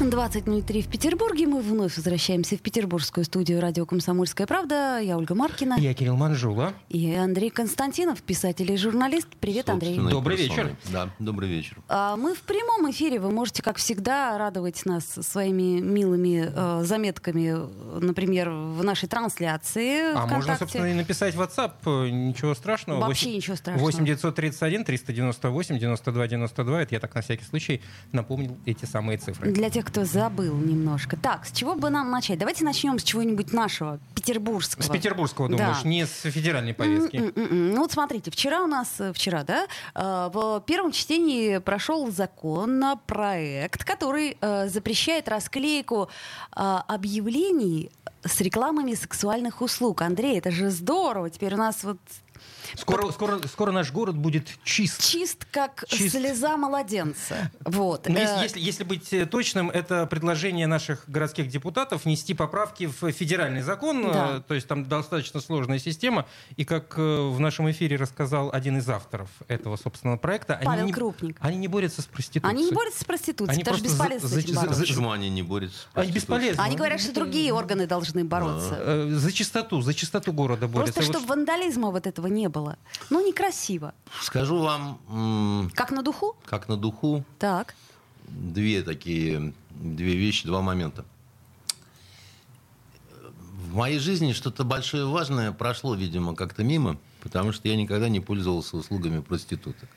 20.03 в Петербурге. Мы вновь возвращаемся в петербургскую студию радио «Комсомольская правда». Я Ольга Маркина. Я Кирилл Манжула. И Андрей Константинов, писатель и журналист. Привет, Андрей. Добрый вечер. Да, добрый вечер. А мы в прямом эфире. Вы можете, как всегда, радовать нас своими милыми э, заметками, например, в нашей трансляции А ВКонтакте. можно, собственно, и написать в WhatsApp. Ничего страшного. Вообще Восемь- ничего страшного. 8 931 398 92 92. Это я так на всякий случай напомнил эти самые цифры. Для тех, кто забыл немножко. Так, с чего бы нам начать? Давайте начнем с чего-нибудь нашего, петербургского. С петербургского, Да. думаешь, не с федеральной повестки. Ну вот смотрите, вчера у нас, э, вчера, да, э, в первом чтении прошел закон, э, проект, который э, запрещает расклейку объявлений с рекламами сексуальных услуг. Андрей, это же здорово. Теперь у нас вот Скоро, скоро, скоро наш город будет чист. чист, как Чист. слеза младенца. Вот. Ну, Э, если, если- если быть э, точным, это предложение наших городских депутатов внести поправки в федеральный закон. Да. э, То есть там достаточно сложная система. И как в нашем эфире рассказал один из авторов этого собственного проекта, Павел они, не, Крупник. они не борются с проституцией. Они не борются с проституцией, Они просто за- бесполезно за- за- за- Почему они не борются? с Они бесполезны. Они говорят, что другие органы должны бороться. Э, За чистоту, за чистоту города борются. Просто И вот чтобы вандализма вот этого не было. Ну, некрасиво. Скажу вам, Как на духу? как на духу, Так. две такие, две вещи, два момента. В моей жизни что-то большое важное прошло, видимо, как-то мимо, потому что я никогда не пользовался услугами проституток.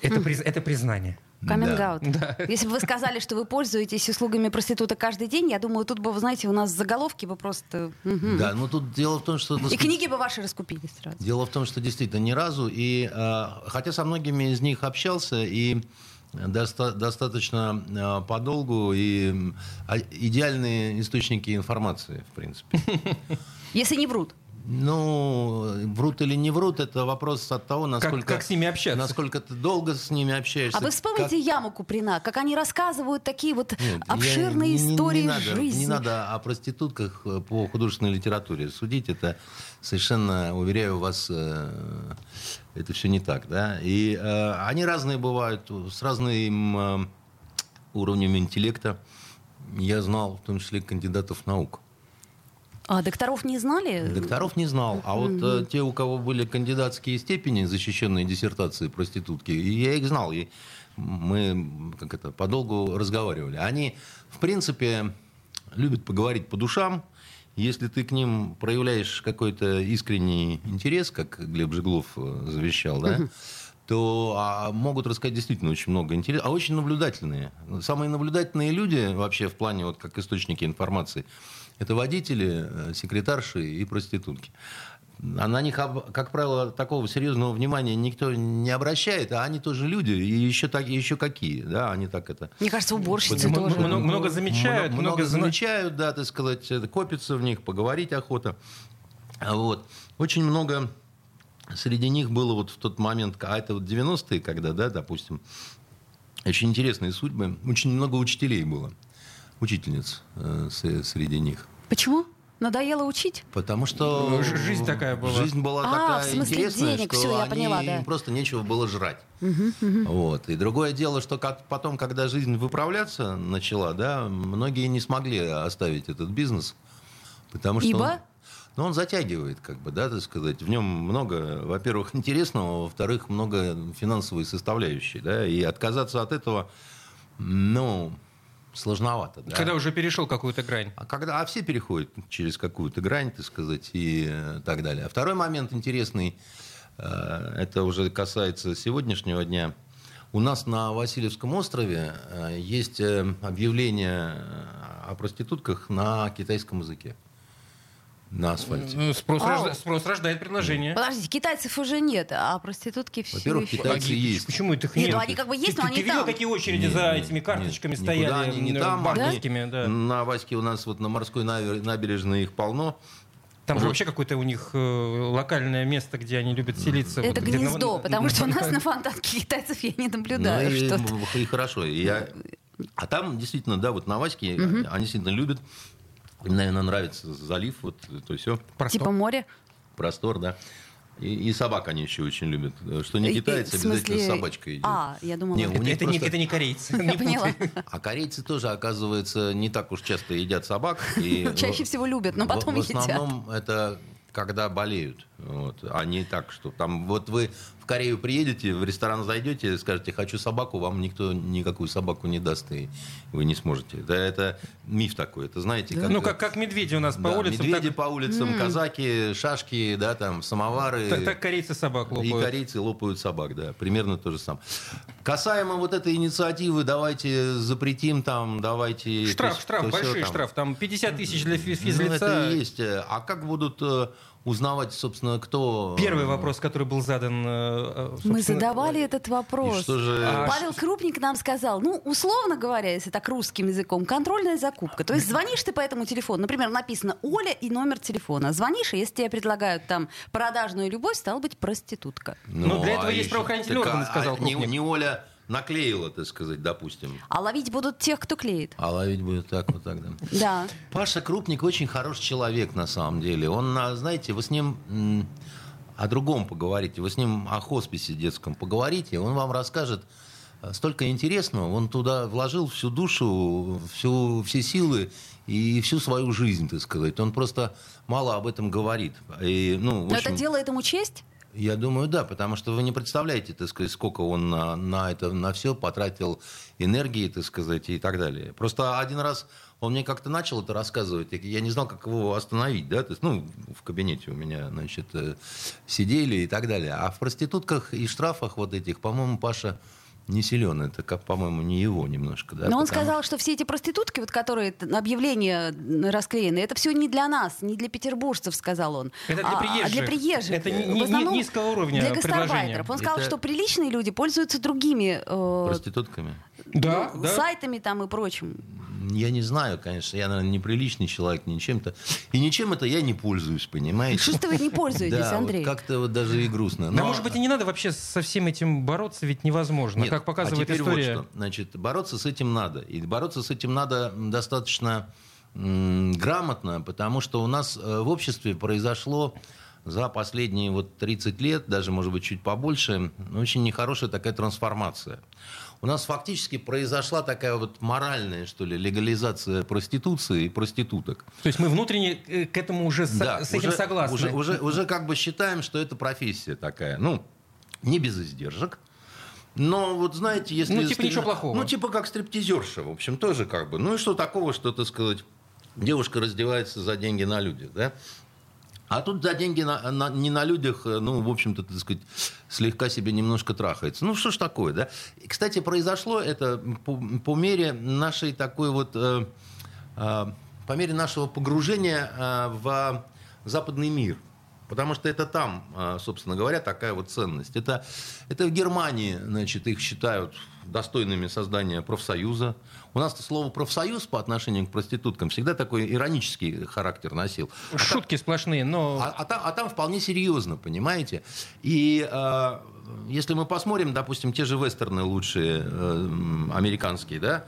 Это, приз- это признание. Каминг-аут. Если бы вы сказали, что вы пользуетесь услугами проститута каждый день, я думаю, тут бы, вы знаете, у нас заголовки бы просто... Мгм. Да, но тут дело в том, что... И книги бы ваши раскупили сразу. Дело в том, что действительно ни разу, и э, хотя со многими из них общался, и доста- достаточно э, подолгу, и а- идеальные источники информации, в принципе. Если не врут. Ну, врут или не врут, это вопрос от того, насколько... как с ними общаться. Насколько ты долго с ними общаешься. А вы вспомните как- Яму Куприна, как они рассказывают такие вот Нет, я- обширные не- не- не истории надо, жизни. Не надо о проститутках э, по художественной литературе судить. Это совершенно, уверяю вас, э, это все не так. Да? И э, они разные бывают, с разным э, уровнем интеллекта. Я знал, в том числе, кандидатов наук. А докторов не знали? Докторов не знал. А вот э, те, у кого были кандидатские степени, защищенные диссертации проститутки, я их знал. И мы как это, подолгу разговаривали. Они, в принципе, любят поговорить по душам. Если ты к ним проявляешь какой-то искренний интерес, как Глеб Жеглов э, завещал, да, то а, могут рассказать действительно очень много интересного, а очень наблюдательные. Самые наблюдательные люди вообще в плане вот как источники информации это водители, э, секретарши и проститутки. А на них, как правило, такого серьезного внимания никто не обращает, а они тоже люди, и еще, так, еще какие, да, они так это... Мне кажется, уборщицы М- тоже. много- много замечают, много, много замечают, да, так сказать, это копится в них, поговорить охота. А Вот. Очень много среди них было вот в тот момент, а это вот 90-е, когда, да, допустим, очень интересные судьбы, очень много учителей было, учительниц э, с- среди них. Почему? Надоело учить? Потому что Ну, жизнь такая была. Жизнь была А, такая в смысле интересная, денег, что всё, я они- поняла, да. им просто нечего было жрать. Вот. И другое дело, что как- потом, когда жизнь выправляться начала, да, многие не смогли оставить этот бизнес, потому что Ибо? он, ну, он затягивает, как бы, да, так сказать. В нем много, во-первых, интересного, во-вторых, много финансовой составляющей, да, и отказаться от этого, ну, сложновато. Да? Когда уже перешел какую-то грань. А, когда, а все переходят через какую-то грань, так сказать, и э, так далее. А второй момент интересный, э, это уже касается сегодняшнего дня. У нас на Васильевском острове э, есть объявление о проститутках на китайском языке. На асфальте. Ну, Спрос, Ау. рожда- спрос рождает предложение. Подождите, китайцев уже нет, а проститутки все Во-первых, еще. китайцы А, есть. Почему их Нет, нет? ну они как бы есть, ты, но ты- они ты видел, там. какие очереди Нет, за нет, этими карточками нет, стояли? никуда они не там, банковскими, да. На Ваське у нас вот на морской набережной их полно. Там же вообще какое-то у них э, локальное место, где они любят селиться. Это вот, гнездо, на, потому что у нас на фонтанке китайцев я не наблюдаю. Ну, и, и хорошо. Я... А там действительно, да, вот на Ваське они действительно любят. Им, наверное, нравится залив, вот то все. Типа море? Простор, да. И, и собак они еще очень любят. Что не китайцы, в смысле... обязательно собачка идет. А, я думала... Не, Это, это, не, просто- это не корейцы. Я не поняла. А корейцы тоже, оказывается, не так уж часто едят собак. И Чаще всего любят, но в- потом в, едят. основном это когда болеют. Вот. А не так, что там вот вы в Корею приедете, в ресторан зайдете, скажете, хочу собаку, вам никто никакую собаку не даст, и вы не сможете. Это, это миф такой. Это знаете, как, Ну, как, как медведи у нас по да, улицам, медведи так, по улицам, казаки, шашки, да, там, самовары. так- так корейцы собак И лопают. корейцы лопают собак, да, примерно то же самое. Касаемо вот этой инициативы, давайте запретим там, давайте... Штраф, то- штраф, то большой там. штраф. Там 50 тысяч для фи- Ну, физлица. это и есть. А как будут э, узнавать, собственно, кто... Первый вопрос, который был задан... э, э, Мы собственно, задавали этот И вопрос. что же... А Павел Крупник нам сказал, ну, условно говоря, если так русским языком, контрольная закупка. То есть звонишь ты по этому телефону, например, написано Оля и номер телефона. Звонишь, и если тебе предлагают там продажную любовь, стало быть проститутка. Ну, для этого есть еще- правоохранительные органы, а- сказал а не, Крупник. не Оля наклеила, так сказать, допустим. А ловить будут тех, кто клеит. А ловить будет так вот так, да. Да. Паша Крупник очень хороший человек, на самом деле. Он, а, знаете, вы с ним о другом поговорите, вы с ним о хосписе детском поговорите, он вам расскажет э, столько интересного. Он туда вложил всю душу, всю, все силы и всю свою жизнь, так сказать. Он просто мало об этом говорит. И, ну, в Но общем, это делает ему честь? Я думаю, да, потому что вы не представляете, так сказать, сколько он на, на это, на все потратил энергии, так сказать, и так далее. Просто один раз он мне как-то начал это рассказывать, и я не знал, как его остановить, да, то есть, ну, в кабинете у меня, значит, э, сидели и так далее. А в проститутках и штрафах вот этих, по-моему, Паша не силен, это, как, по-моему, не его немножко, да. Но он потому сказал, что все эти проститутки, вот которые объявления расклеены, это все не для нас, не для петербуржцев, сказал он. Это для а- а приезжих. для приезжих. Это ни- В ни- основном низкого уровня Для гастарбайтеров. Он сказал, Это- что приличные люди пользуются другими э, Проститутками? Да, ну, да. сайтами там и прочим. Я не знаю, конечно, я, наверное, неприличный человек, ничем-то. И ничем это я не пользуюсь, понимаете? Что вы не пользуетесь, Да, вот Андрей? как-то вот даже и грустно. Да, Но- может быть, и не надо вообще со всем этим бороться, ведь невозможно. Нет, как показывает а теперь история. Вот что. Значит, бороться с этим надо. И бороться с этим надо достаточно м, грамотно, потому что у нас э, в обществе произошло за последние вот 30 лет, даже, может быть, чуть побольше, очень нехорошая такая трансформация. У нас фактически произошла такая вот моральная, что ли, легализация проституции и проституток. То есть мы внутренне э, к этому уже со- Да, с этим уже- согласны. Уже, уже, уже как бы считаем, что это профессия такая. Ну, не без издержек. Но вот знаете, если... Ну, типа стри- ничего плохого. Ну, типа как стриптизерша, в общем, тоже как бы. Ну и что такого, что, так сказать, девушка раздевается за деньги на людях, да? А тут за деньги на- на- не на людях, э, ну, в общем-то, так сказать, слегка себе немножко трахается. Ну, что ж такое, да? И, кстати, произошло это по, по мере нашей такой вот... э, э, по мере нашего погружения э, в западный мир. Потому что это там, э, собственно говоря, такая вот ценность. Это, это в Германии, значит, их считают достойными создания профсоюза. У нас слово профсоюз по отношению к проституткам всегда такой иронический характер носил. Шутки сплошные, но... А, а там, а там вполне серьезно, понимаете? И э, если мы посмотрим, допустим, те же вестерны лучшие, э, американские, да,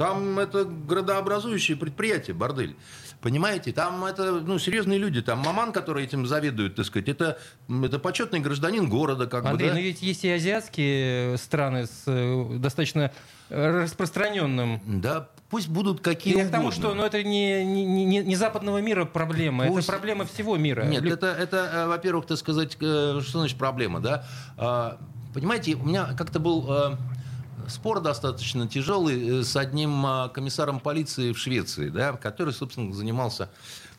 там это градообразующее предприятие, бордель. Понимаете, там это ну, серьезные люди. Там маман, который этим заведует, так сказать, это, это почетный гражданин города, как Андрей, бы. но Да? ведь есть и азиатские страны с э, достаточно распространенным. да, пусть будут какие Я к тому, что ну, это не, не, не- не западного мира проблема, Пусть- это проблема всего мира. Нет, Лю- это, это э, во-первых, так сказать, э, что значит проблема, да? А, Понимаете, у меня как-то был спор достаточно тяжелый э, с одним а, комиссаром полиции в Швеции, да, который, собственно, занимался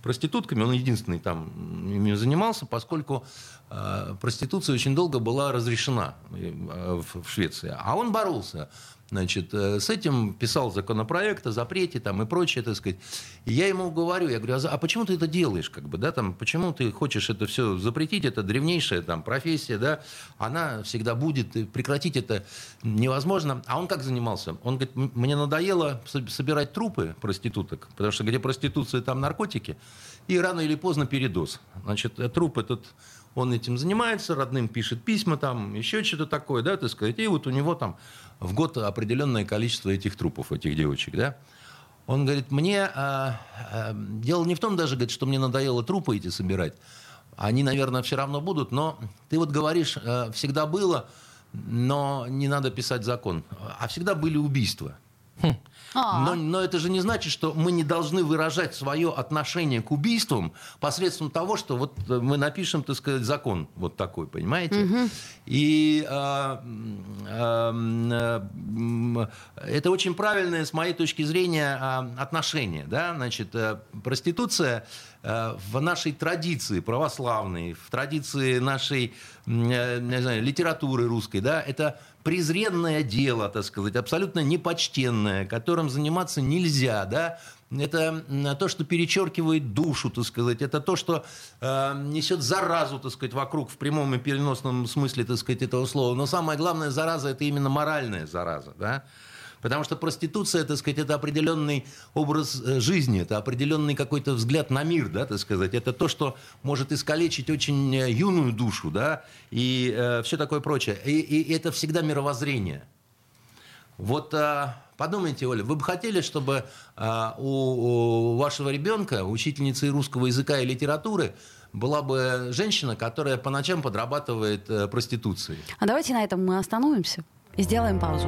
проститутками. Он единственный там ими занимался, поскольку проституция очень долго была разрешена в Швеции. А он боролся значит, э, с этим писал законопроект о запрете там, и прочее, так сказать. И я ему говорю, я говорю, а, а почему ты это делаешь, как бы, да, там, почему ты хочешь это все запретить, это древнейшая там профессия, да, она всегда будет, прекратить это невозможно. А он как занимался? Он говорит, мне надоело собирать трупы проституток, потому что где проституция, там наркотики, и рано или поздно передоз. Значит, э, труп этот он этим занимается, родным пишет письма, там, еще что-то такое, да, так сказать, и вот у него там в год определенное количество этих трупов, этих девочек, да. Он говорит, мне а, а, дело не в том даже, говорит, что мне надоело трупы эти собирать, они, наверное, все равно будут, но ты вот говоришь, а, всегда было, но не надо писать закон, а всегда были убийства. Хм. А. Но, но это же не значит, что мы не должны выражать свое отношение к убийствам посредством того, что вот мы напишем, так сказать, закон вот такой, понимаете? Угу. И а, а, это очень правильное, с моей точки зрения, а, отношение. Да? Значит, э, проституция э, в нашей традиции православной, в традиции нашей э, не знаю, литературы русской, да, это презренное дело, так сказать, абсолютно непочтенное, которым заниматься нельзя, да, это то, что перечеркивает душу, так сказать, это то, что э, несет заразу, так сказать, вокруг в прямом и переносном смысле, так сказать, этого слова. Но самая главная зараза – это именно моральная зараза, да, Потому что проституция, так сказать, это определенный образ э, жизни, это определенный какой-то взгляд на мир, да, так сказать. Это то, что может искалечить очень э, юную душу, да, и э, все такое прочее. И, и это всегда мировоззрение. Вот а, подумайте, Оля, вы бы хотели, чтобы а, у, у вашего ребенка, учительницы русского языка и литературы, была бы женщина, которая по ночам подрабатывает э, проституцией. А давайте на этом мы остановимся и сделаем паузу.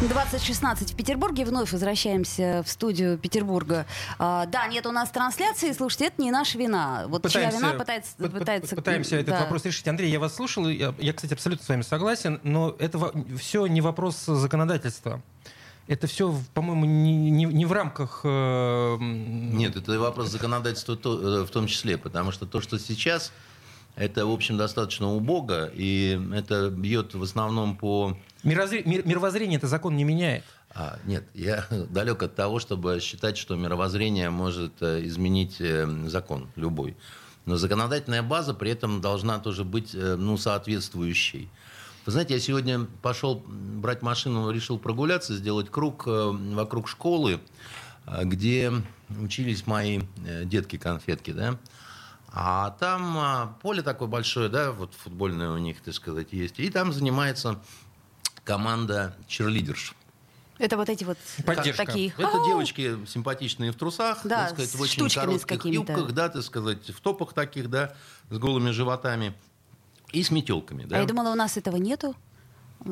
2016 в Петербурге. Вновь возвращаемся в студию Петербурга. А, да, нет у нас трансляции. Слушайте, это не наша вина. Вот пытаемся, чья вина пытается... пытается пытаемся этот да. вопрос решить. Андрей, я вас слушал. Я, я, кстати, абсолютно с вами согласен. Но это все не вопрос законодательства. Это все, по-моему, не, не, не в рамках... Э... Нет, это вопрос законодательства то, э, в том числе. Потому что то, что сейчас это, в общем, достаточно убого, и это бьет в основном по... Мировоззрение, мировоззрение это закон не меняет. А, нет, я далек от того, чтобы считать, что мировоззрение может э, изменить э, закон любой. Но законодательная база при этом должна тоже быть э, ну, соответствующей. Вы знаете, я сегодня пошел брать машину, решил прогуляться, сделать круг вокруг школы, где учились мои детки-конфетки, да. А там а, поле такое большое, да, вот футбольное у них, так сказать, есть. И там занимается команда черлидерш. Это вот эти вот Поддержка. такие. Это девочки симпатичные в трусах, да, так сказать, в очень коротких юбках, да, так сказать, в топах таких, да, с голыми животами и с метелками. Да. А я думала, у нас этого нету.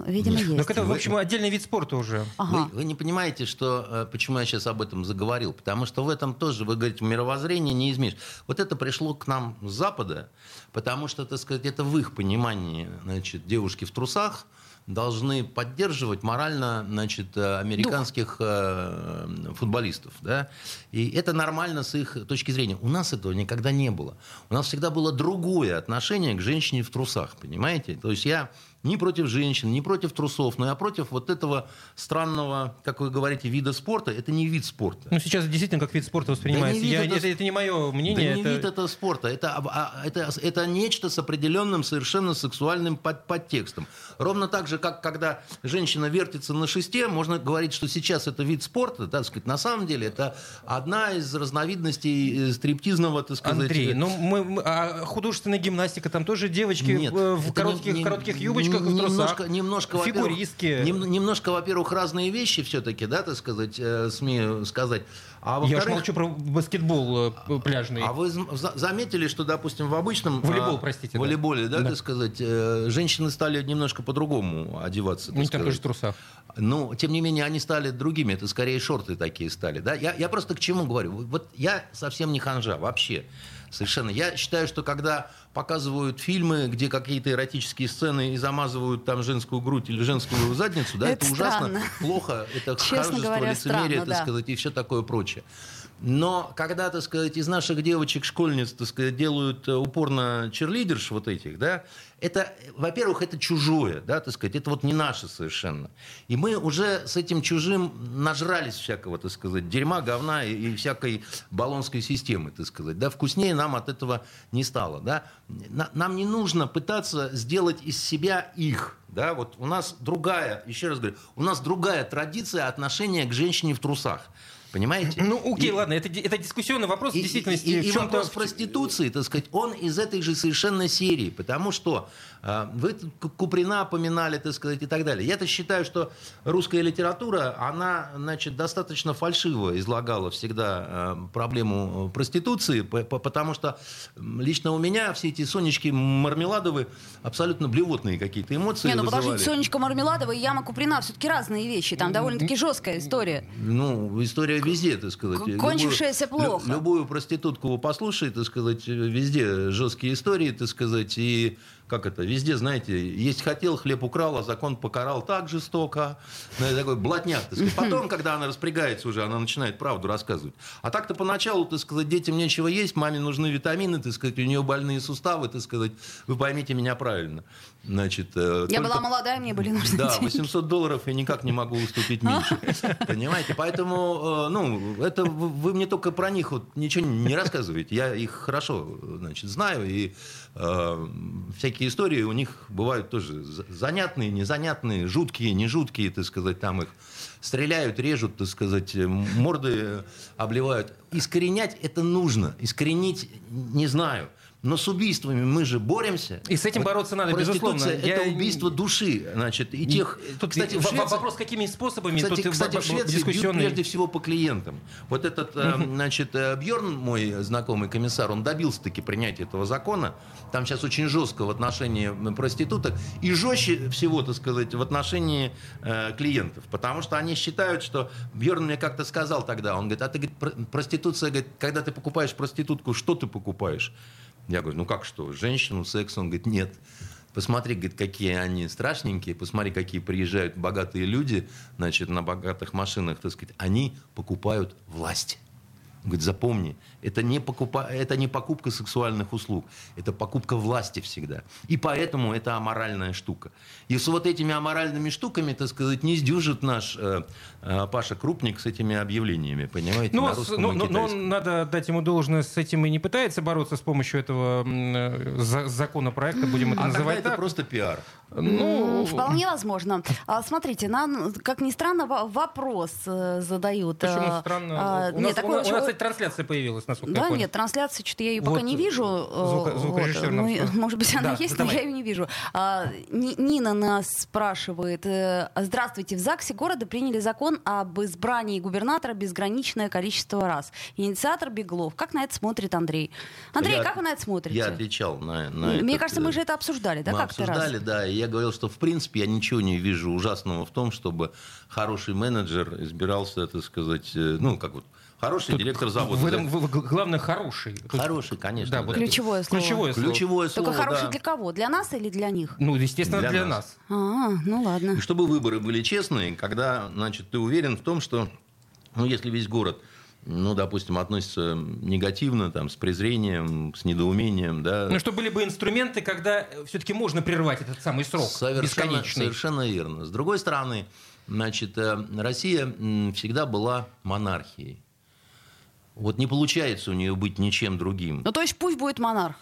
Видимо, Нет. есть. Так это, в общем, отдельный вид спорта уже. Ага. Вы, вы не понимаете, что, э, почему я сейчас об этом заговорил. Потому что в этом тоже, вы говорите, мировоззрение не изменишь. Вот это пришло к нам с Запада, потому что, так сказать, это в их понимании, значит, девушки в трусах – должны поддерживать морально значит, э, американских Дух. Э, футболистов. Да? И это нормально с их точки зрения. У нас этого никогда не было. У нас всегда было другое отношение к женщине в трусах, понимаете? То есть я ни против женщин, ни против трусов, но я против вот этого странного, как вы говорите, вида спорта. Это не вид спорта. Ну, сейчас действительно как вид спорта воспринимается. Да я, это, это, это не мое мнение. Да это... не вид это спорта. Это, а, это, это нечто с определенным совершенно сексуальным под, подтекстом. Ровно так же, как когда женщина вертится на шесте, можно говорить, что сейчас это вид спорта, так сказать. На самом деле это одна из разновидностей э, стриптизного, так сказать. Андрей, ну мы, а художественная гимнастика, там тоже девочки Нет, в коротких, не, коротких юбочках и в трусах. Немножко, немножко, Фигуристки. Нем, немножко, во-первых, разные вещи все-таки, да, так сказать, э, смею сказать. А Я уж молчу про баскетбол э, пляжный. А вы заметили, что, допустим, в обычном... Волейбол, а, простите. Волейболе, да, да, так сказать, э, женщины стали немножко по-другому одеваться. Ну, там тоже трусах. Ну, тем не менее, они стали другими. Это скорее шорты такие стали, да. Я, я просто к чему говорю? Вот я совсем не ханжа вообще. Совершенно. Я считаю, что когда показывают фильмы, где какие-то эротические сцены и замазывают там женскую грудь или женскую задницу, да, это, это ужасно плохо, это говоря, лицемерие, так да. сказать, и все такое прочее. Но когда, так сказать, из наших девочек-школьниц, так сказать, делают э, упорно черлидерш вот этих, да, это, во-первых, это чужое, да, так сказать, это вот не наше совершенно. И мы уже с этим чужим нажрались всякого, так сказать, дерьма, говна и, и всякой баллонской системы, так сказать, да, вкуснее нам от этого не стало, да. Нам не нужно пытаться сделать из себя их, да, вот у нас другая, еще раз говорю, у нас другая традиция отношения к женщине в трусах. Понимаете? Ну, окей, и, ладно, это, это дискуссионный вопрос. И, в действительности, и, и, и вопрос проституции, так сказать, он из этой же совершенно серии. Потому что вы Куприна поминали, так сказать, и так далее. Я-то считаю, что русская литература, она, значит, достаточно фальшиво излагала всегда э, проблему проституции, потому что лично у меня все эти Сонечки Мармеладовы абсолютно блевотные какие-то эмоции Не, ну вызывали. подождите, Сонечка Мармеладова и Яма Куприна все-таки разные вещи. Там довольно-таки жесткая история. Ну, история везде, так сказать. Кончившаяся любую, плохо. Любую проститутку послушай, так сказать, везде жесткие истории, так сказать, и как это, везде, знаете, есть хотел, хлеб украл, а закон покарал так жестоко. Ну, это такой блатняк. Так сказать. Потом, когда она распрягается уже, она начинает правду рассказывать. А так-то поначалу, так сказать, детям нечего есть, маме нужны витамины, так сказать, у нее больные суставы, так сказать, вы поймите меня правильно. Значит, э, Я только... была молодая, мне были нужны Да, 800 долларов я никак не могу уступить меньше. Понимаете? Поэтому, э, ну, это вы мне только про них вот ничего не рассказываете. Я их хорошо, значит, знаю, и э, всякие истории у них бывают тоже занятные, незанятные, жуткие, не жуткие, так сказать, там их стреляют, режут, так сказать, морды обливают. Искоренять это нужно. Искоренить не знаю. Но с убийствами мы же боремся. И с этим вот бороться надо, безусловно. Это Я... убийство души, значит, и тех. Тут, кстати, Швеции... вопрос, какими способами. Кстати, тут кстати в Швеции дискуссионный... бьют прежде всего по клиентам. Вот этот, значит, э, Бьерн, мой знакомый комиссар, он добился таки принятия этого закона. Там сейчас очень жестко в отношении проституток и жестче всего, так сказать, в отношении э, клиентов, потому что они считают, что Бьерн мне как-то сказал тогда, он говорит, а ты говорит, проституция, говорит, когда ты покупаешь проститутку, что ты покупаешь? Я говорю, ну как что, женщину, секс? Он говорит, нет. Посмотри, говорит, какие они страшненькие, посмотри, какие приезжают богатые люди, значит, на богатых машинах, так сказать, они покупают власть. Он говорит, запомни, это не, покупа... это не покупка сексуальных услуг, это покупка власти всегда. И поэтому это аморальная штука. И с вот этими аморальными штуками, так сказать, не сдюжит наш э, э, Паша Крупник с этими объявлениями, понимаете, ну, на русском но, но, но надо дать ему должное, с этим и не пытается бороться с помощью этого э, законопроекта, будем это а называть так. это просто пиар. Ну, вполне возможно. А, смотрите, нам, как ни странно, вопрос э, задают. Почему а, странно? А, у, нет, нас, такой, у, нас, у нас, кстати, трансляция появилась, насколько да, я понял. нет, трансляции что-то я ее вот пока не вижу. Звук, э, звукорежиссер вот. ну, Может быть, она да, есть, давай. но я ее не вижу. А, Нина нас спрашивает. Э, Здравствуйте. В ЗАГСе города приняли закон об избрании губернатора безграничное количество раз. Инициатор Беглов. Как на это смотрит Андрей? Андрей, я, как вы на это смотрите? Я отвечал на, на Мне этот, кажется, мы же это обсуждали, да, как-то раз? обсуждали, да. И я говорил, что в принципе я ничего не вижу ужасного в том, чтобы хороший менеджер избирался, так сказать, э, ну, как вот Хороший Тут директор завода. В этом да. главное хороший. Хороший, конечно. Да, да. Ключевое слово. Ключевое слово. Ключевое слово Только хороший да. для кого? Для нас или для них? Ну, естественно, для, для нас. нас. А, ну ладно. И чтобы выборы были честные, когда, значит, ты уверен в том, что, ну, если весь город ну, допустим, относится негативно, там, с презрением, с недоумением, да. Ну, чтобы были бы инструменты, когда все-таки можно прервать этот самый срок совершенно, бесконечный. Совершенно верно. С другой стороны, значит, э, Россия всегда была монархией. Вот не получается у нее быть ничем другим. Ну, то есть пусть будет монарх.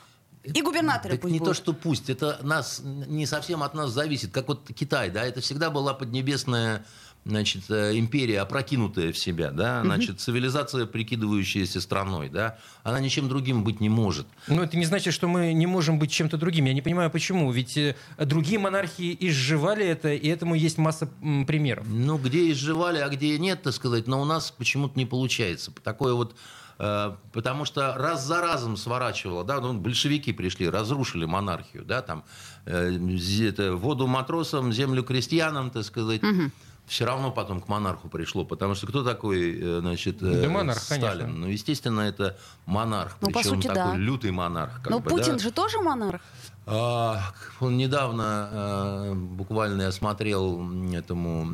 И губернаторы так пусть не будут. то, что пусть, это нас не совсем от нас зависит, как вот Китай, да, это всегда была поднебесная значит, э, империя, опрокинутая в себя, да, значит, цивилизация, прикидывающаяся страной, да, она ничем другим быть не может. Но это не значит, что мы не можем быть чем-то другим. Я не понимаю, почему. Ведь э, другие монархии изживали это, и этому есть масса примеров. Ну, где изживали, а где нет, так сказать, но у нас почему-то не получается. Такое вот э, Потому что раз за разом сворачивало, да, ну, большевики пришли, разрушили монархию, да, там, э, это, воду матросам, землю крестьянам, так сказать. Угу все равно потом к монарху пришло, потому что кто такой, э, значит, да монарх, Сталин? Конечно. Ну, естественно, это монарх, ну, причем сути, такой да. лютый монарх. Но бы, Путин да? же тоже монарх. А, он недавно, а, буквально я смотрел этому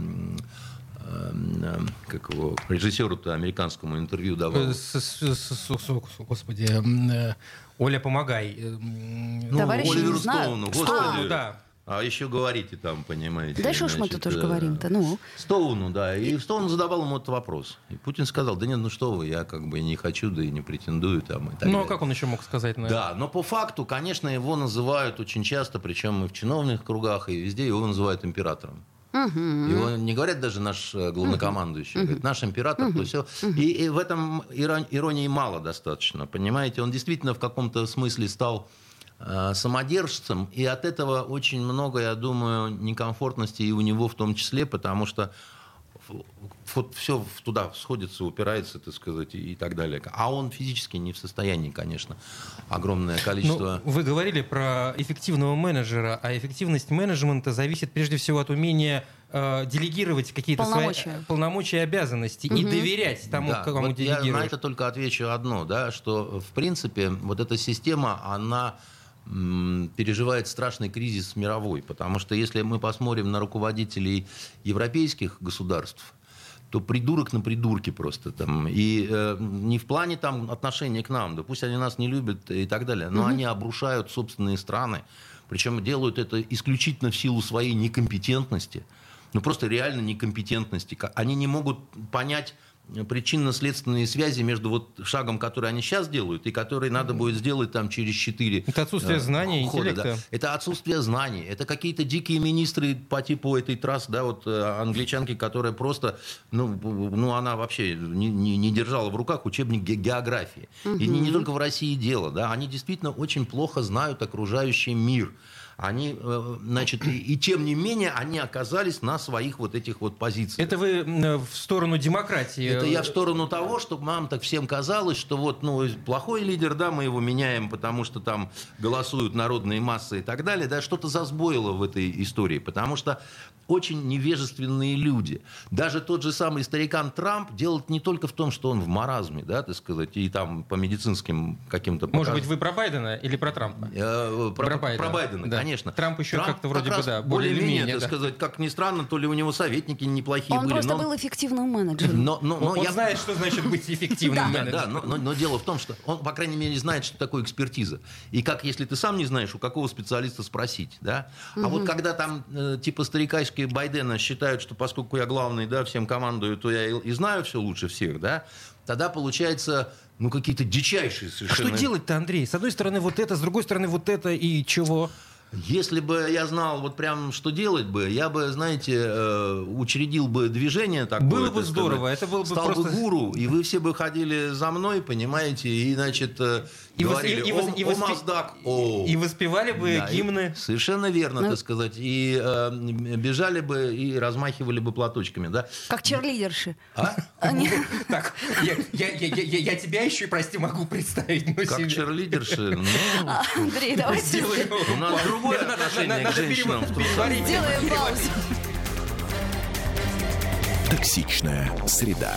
как его, режиссеру-то американскому интервью давал. Господи, Оля, помогай. Ну, Товарищи Оливеру Стоуну. Господи, да. А еще говорите там, понимаете. Да что ж мы тут тоже говорим-то, ну. Стоуну, да. И Стоун задавал ему этот вопрос. И Путин сказал, да нет, ну что вы, я как бы не хочу, да и не претендую там. И так ну, а как он еще мог сказать на Да, но по факту, конечно, его называют очень часто, причем и в чиновных кругах, и везде его называют императором. Угу. Его не говорят даже наш э, главнокомандующий, угу. говорит, наш император, угу. то все. Угу. И, и в этом иронии мало достаточно, понимаете? Он действительно в каком-то смысле стал самодержцем, и от этого очень много, я думаю, некомфортности и у него в том числе, потому что вот все туда сходится, упирается, так сказать, и так далее. А он физически не в состоянии, конечно, огромное количество... Ну, вы говорили про эффективного менеджера, а эффективность менеджмента зависит прежде всего от умения э, делегировать какие-то полномочия. свои полномочия и обязанности угу. и доверять тому, да, кому вот делегируешь. Я на это только отвечу одно, да, что, в принципе, вот эта система, она переживает страшный кризис мировой. Потому что если мы посмотрим на руководителей европейских государств, то придурок на придурке просто там. И э, не в плане там отношения к нам, да пусть они нас не любят и так далее, но угу. они обрушают собственные страны. Причем делают это исключительно в силу своей некомпетентности. Ну просто реально некомпетентности. Они не могут понять причинно-следственные связи между вот шагом, который они сейчас делают, и который надо будет сделать там через 4 Это отсутствие э, знаний, хода, интеллекта. Да. Это отсутствие знаний. Это какие-то дикие министры по типу этой трассы, да, вот э, англичанки, которая просто, ну, ну она вообще не, не, не держала в руках учебник географии. Угу. И не, не только в России дело, да, они действительно очень плохо знают окружающий мир они, э, значит, и, и тем не менее они оказались на своих вот этих вот позициях. Это вы в сторону демократии? Это я в сторону того, что нам так всем казалось, что вот, ну, плохой лидер, да, мы его меняем, потому что там голосуют народные массы и так далее, да, что-то засбоило в этой истории, потому что очень невежественные люди. Даже тот же самый старикан Трамп делает не только в том, что он в маразме, да, так сказать, и там по медицинским каким-то... Может показ... быть, вы про Байдена или про Трампа? Э, про, про Байдена, про Байдена да. Конечно. Трамп еще Трамп как-то вроде как бы, да, более-менее, более так да. сказать, как ни странно, то ли у него советники неплохие он были. Он просто но... был эффективным менеджером. Но, но, но он я... знает, что значит быть эффективным менеджером. Да, но, но, но дело в том, что он, по крайней мере, знает, что такое экспертиза. И как, если ты сам не знаешь, у какого специалиста спросить, да? А вот когда там, э, типа, старикайские Байдена считают считают, что поскольку я главный, да, всем командую, то я и, и знаю все лучше всех, да, тогда получается ну, какие-то дичайшие совершенно... А что делать-то, Андрей? С одной стороны вот это, с другой стороны вот это, и чего? Если бы я знал вот прям что делать бы, я бы, знаете, э, учредил бы движение такое. Было бы здорово, сказать, это было бы стал просто... бы гуру, и вы все бы ходили за мной, понимаете, и, значит, э, и говорили, и, и, о, и, о, Маздак, о. И воспевали бы да, гимны. И, совершенно верно, ну... так сказать, и э, бежали бы и размахивали бы платочками, да. Как черлидерши. А? Так, я тебя еще, прости, могу представить. Как черлидерши? Ну, Андрей, давайте... У нас другое отношение к женщинам. Сделаем паузу. Токсичная среда.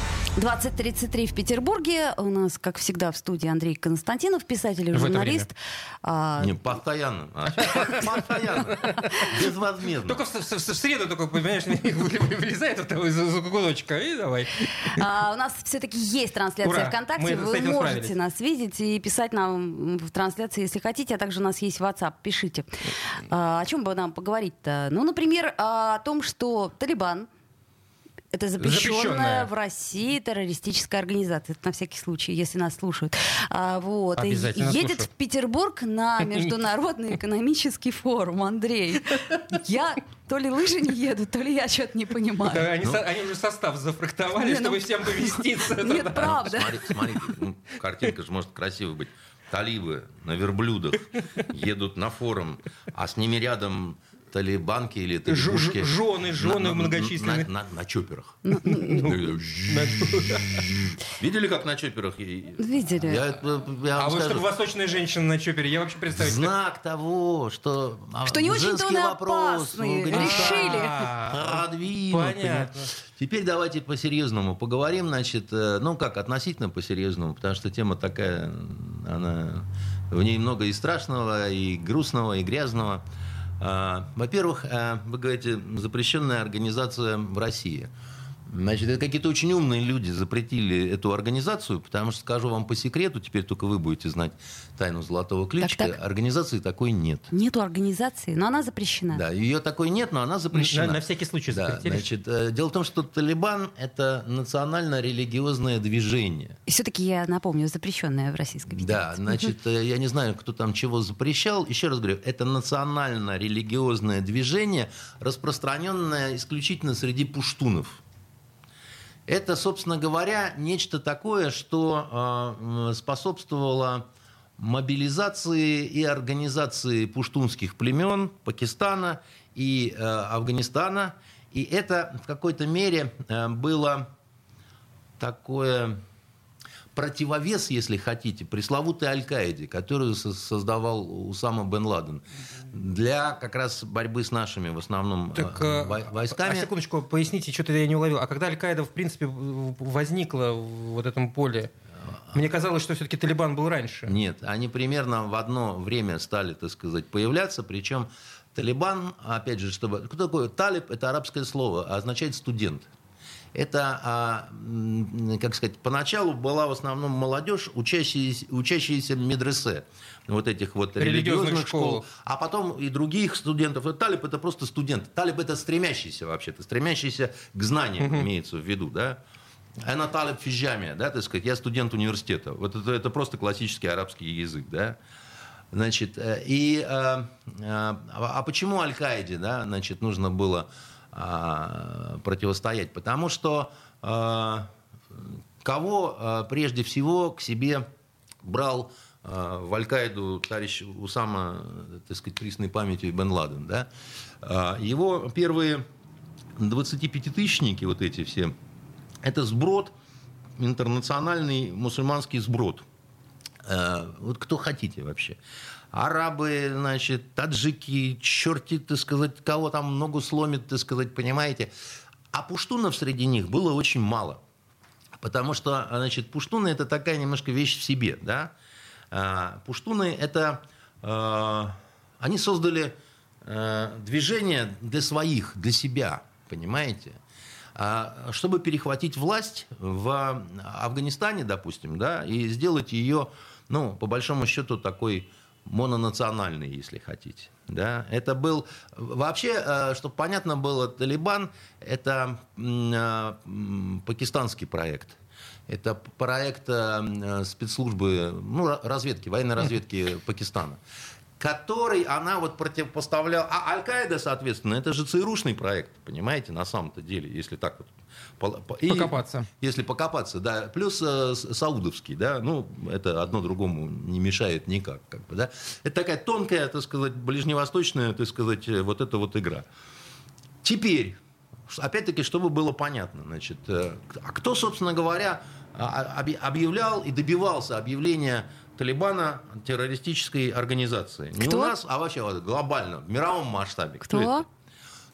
20.33 в Петербурге. У нас, как всегда, в студии Андрей Константинов, писатель и журналист. А... Не, постоянно. А, постоянно. Безвозмездно. Только в, среду только, понимаешь, вылезает из куголочка, и давай. А, у нас все-таки есть трансляция ВКонтакте. Вы можете нас видеть и писать нам в трансляции, если хотите. А также у нас есть WhatsApp. Пишите. А, о чем бы нам поговорить-то? Ну, например, о том, что Талибан это запрещенная, запрещенная в России террористическая организация. Это на всякий случай, если нас слушают. А, вот. Едет слушаю. в Петербург на Международный экономический форум. Андрей, я то ли лыжи не едут, то ли я что-то не понимаю. Да, они, ну, со, они уже состав зафрактовали, не, чтобы ну, всем поместиться. Нет, правда. Смотрите, смотрите ну, картинка же может красиво быть. Талибы на верблюдах едут на форум, а с ними рядом талибанки или талибушки. Жены, жены многочисленные. На, на, на чоперах. Видели, как на чоперах? Видели. Я, я а вы что, восточные женщины на чопере? Я вообще представить. Знак того, что Что не очень-то он опасный. Решили. Понятно. Теперь давайте по-серьезному поговорим. Значит, ну как, относительно по-серьезному, потому что тема такая, она в ней много и страшного, и грустного, и грязного. А, во-первых, э, вы говорите, запрещенная организация в России – Значит, это какие-то очень умные люди запретили эту организацию, потому что, скажу вам по секрету, теперь только вы будете знать тайну золотого ключика, так, так. организации такой нет. Нету организации, но она запрещена. Да, ее такой нет, но она запрещена. На, на всякий случай да, значит, э, Дело в том, что Талибан – это национально-религиозное движение. И все-таки, я напомню, запрещенное в Российской Федерации. Да, значит, э, я не знаю, кто там чего запрещал. Еще раз говорю, это национально-религиозное движение, распространенное исключительно среди пуштунов. Это, собственно говоря, нечто такое, что э, способствовало мобилизации и организации пуштунских племен Пакистана и э, Афганистана. И это в какой-то мере э, было такое противовес, если хотите, пресловутой Аль-Каиде, которую создавал Усама бен Ладен, для как раз борьбы с нашими в основном так, э, а войсками. А секундочку, поясните, что-то я не уловил. А когда Аль-Каида, в принципе, возникла в вот этом поле, мне казалось, что все-таки Талибан был раньше. Нет, они примерно в одно время стали, так сказать, появляться, причем Талибан, опять же, чтобы... Кто такой? Талиб – это арабское слово, а означает студент это, а, как сказать, поначалу была в основном молодежь, учащиеся, учащиеся медресе, вот этих вот религиозных, религиозных школ. школ, а потом и других студентов. И талиб это просто студент. Талиб это стремящийся вообще-то, стремящийся к знаниям, угу. имеется в виду, да. Она талиб фиджамия, да, так сказать, я студент университета. Вот это, это просто классический арабский язык, да. Значит, э, и, а, а, а почему Аль-Каиде, да, значит, нужно было а, противостоять. Потому что а, кого а, прежде всего к себе брал в Аль-Каиду товарищ Усама, так сказать, присной памяти Бен Ладен, да? Его первые 25-тысячники, вот эти все, это сброд, интернациональный мусульманский сброд. Вот кто хотите вообще арабы, значит, таджики, черти, так сказать, кого там ногу сломит, так сказать, понимаете. А пуштунов среди них было очень мало. Потому что, значит, пуштуны – это такая немножко вещь в себе, да. А, пуштуны – это… А, они создали а, движение для своих, для себя, понимаете? чтобы перехватить власть в Афганистане, допустим, да, и сделать ее, ну, по большому счету, такой мононациональный, если хотите. Да? Это был... Вообще, э, чтобы понятно было, Талибан – это э, пакистанский проект. Это проект э, спецслужбы, ну, разведки, военной разведки Пакистана который она вот противопоставляла. А Аль-Каида, соответственно, это же ЦРУшный проект, понимаете, на самом-то деле, если так вот и, покопаться. Если покопаться, да. Плюс э, саудовский, да, ну, это одно другому не мешает никак, как бы, да. Это такая тонкая, так сказать, ближневосточная, так сказать, э, вот эта вот игра. Теперь, опять-таки, чтобы было понятно, значит, э, а кто, собственно говоря, а, а, объявлял и добивался объявления Талибана террористической организации. Кто? Не у нас, а вообще вот, глобально, в мировом масштабе. Кто? кто это?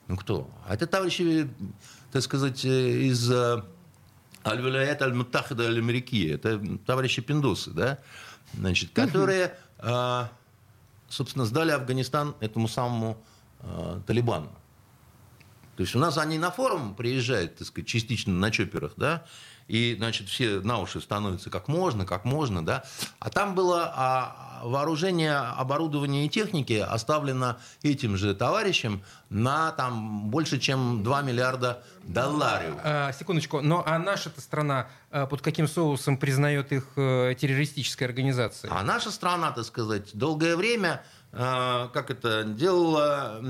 Ну кто? А это товарищи так сказать, э, из э, Аль-Вилаят Аль-Мутахада Аль-Америки. Это товарищи Пиндосы, да? Значит, которые, а, собственно, сдали Афганистан этому самому Талибану. То есть у нас они на форум приезжают, так сказать, частично на чоперах, да, и, значит, все на уши становятся как можно, как можно, да. А там было а, вооружение, оборудование и техники оставлено этим же товарищем на там больше, чем 2 миллиарда долларов. А, секундочку, но а наша-то страна а, под каким соусом признает их а, террористической организацией? А наша страна, так сказать, долгое время как это, делала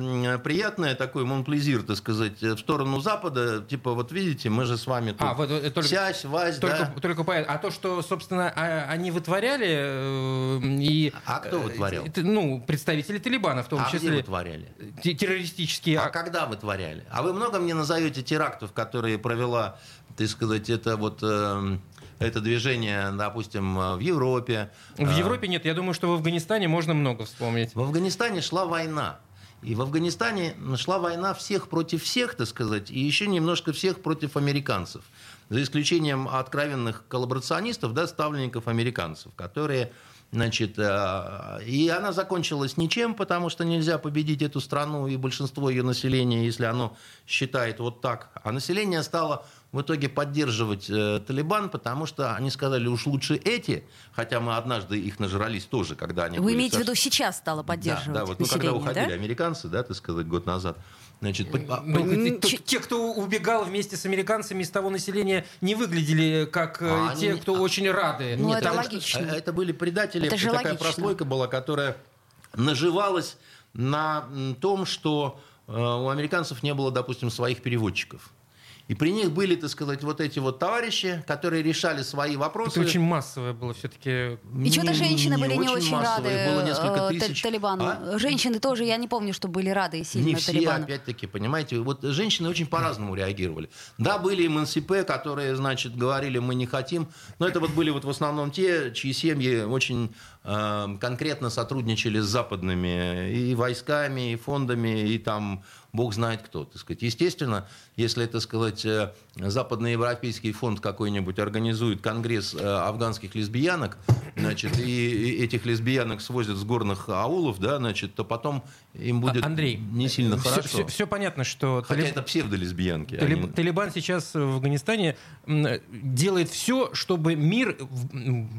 приятное такой монплезир, так сказать, в сторону Запада. Типа, вот видите, мы же с вами тут а, вот, э, только, сясь, вась, только, да. Только понятно. А то, что, собственно, а, они вытворяли э, и... А кто вытворял? Ну, представители Талибана в том а числе. где вытворяли? Террористические... А когда вытворяли? А вы много мне назовете терактов, которые провела, так сказать, это вот эм, это движение, допустим, в Европе. В а, Европе нет. Я думаю, что в Афганистане можно много вспомнить. В Афганистане шла война. И в Афганистане шла война всех против всех, так сказать, и еще немножко всех против американцев. За исключением откровенных коллаборационистов, да, ставленников американцев, которые Значит, э, и она закончилась ничем, потому что нельзя победить эту страну и большинство ее населения, если оно считает вот так. А население стало в итоге поддерживать э, Талибан, потому что они сказали, уж лучше эти, хотя мы однажды их нажрались тоже, когда они... Вы имеете в виду сейчас стало поддерживать Да, да вот, ну, когда уходили да? американцы, да, так сказать, год назад. Значит, а, ну, те, кто убегал вместе с американцами из того населения, не выглядели как э, а те, они... кто очень рады. Ну, Нет, это логично. Э, это были предатели. Это же такая логично. прослойка была, которая наживалась на том, что у американцев не было, допустим, своих переводчиков. И при них были, так сказать, вот эти вот товарищи, которые решали свои вопросы. Это очень массовое было все-таки. И что-то женщины не, были не очень, очень рады было несколько э, тысяч. Талибану. А? Женщины тоже, я не помню, что были рады сильно Не все, Талибану. опять-таки, понимаете. Вот женщины очень по-разному реагировали. Да, были эмансипе, которые, значит, говорили, мы не хотим. Но это вот были вот в основном те, чьи семьи очень э, конкретно сотрудничали с западными и войсками, и фондами, и там бог знает кто. Так сказать. Естественно, если, это сказать, э, западноевропейский фонд какой-нибудь организует конгресс э, афганских лесбиянок, значит, и этих лесбиянок свозят с горных аулов, да, значит, то потом им будет Андрей, не сильно все, хорошо. Все, все понятно, что... Хотя талиб... это псевдолесбиянки. Талиб... Они... Талибан сейчас в Афганистане делает все, чтобы мир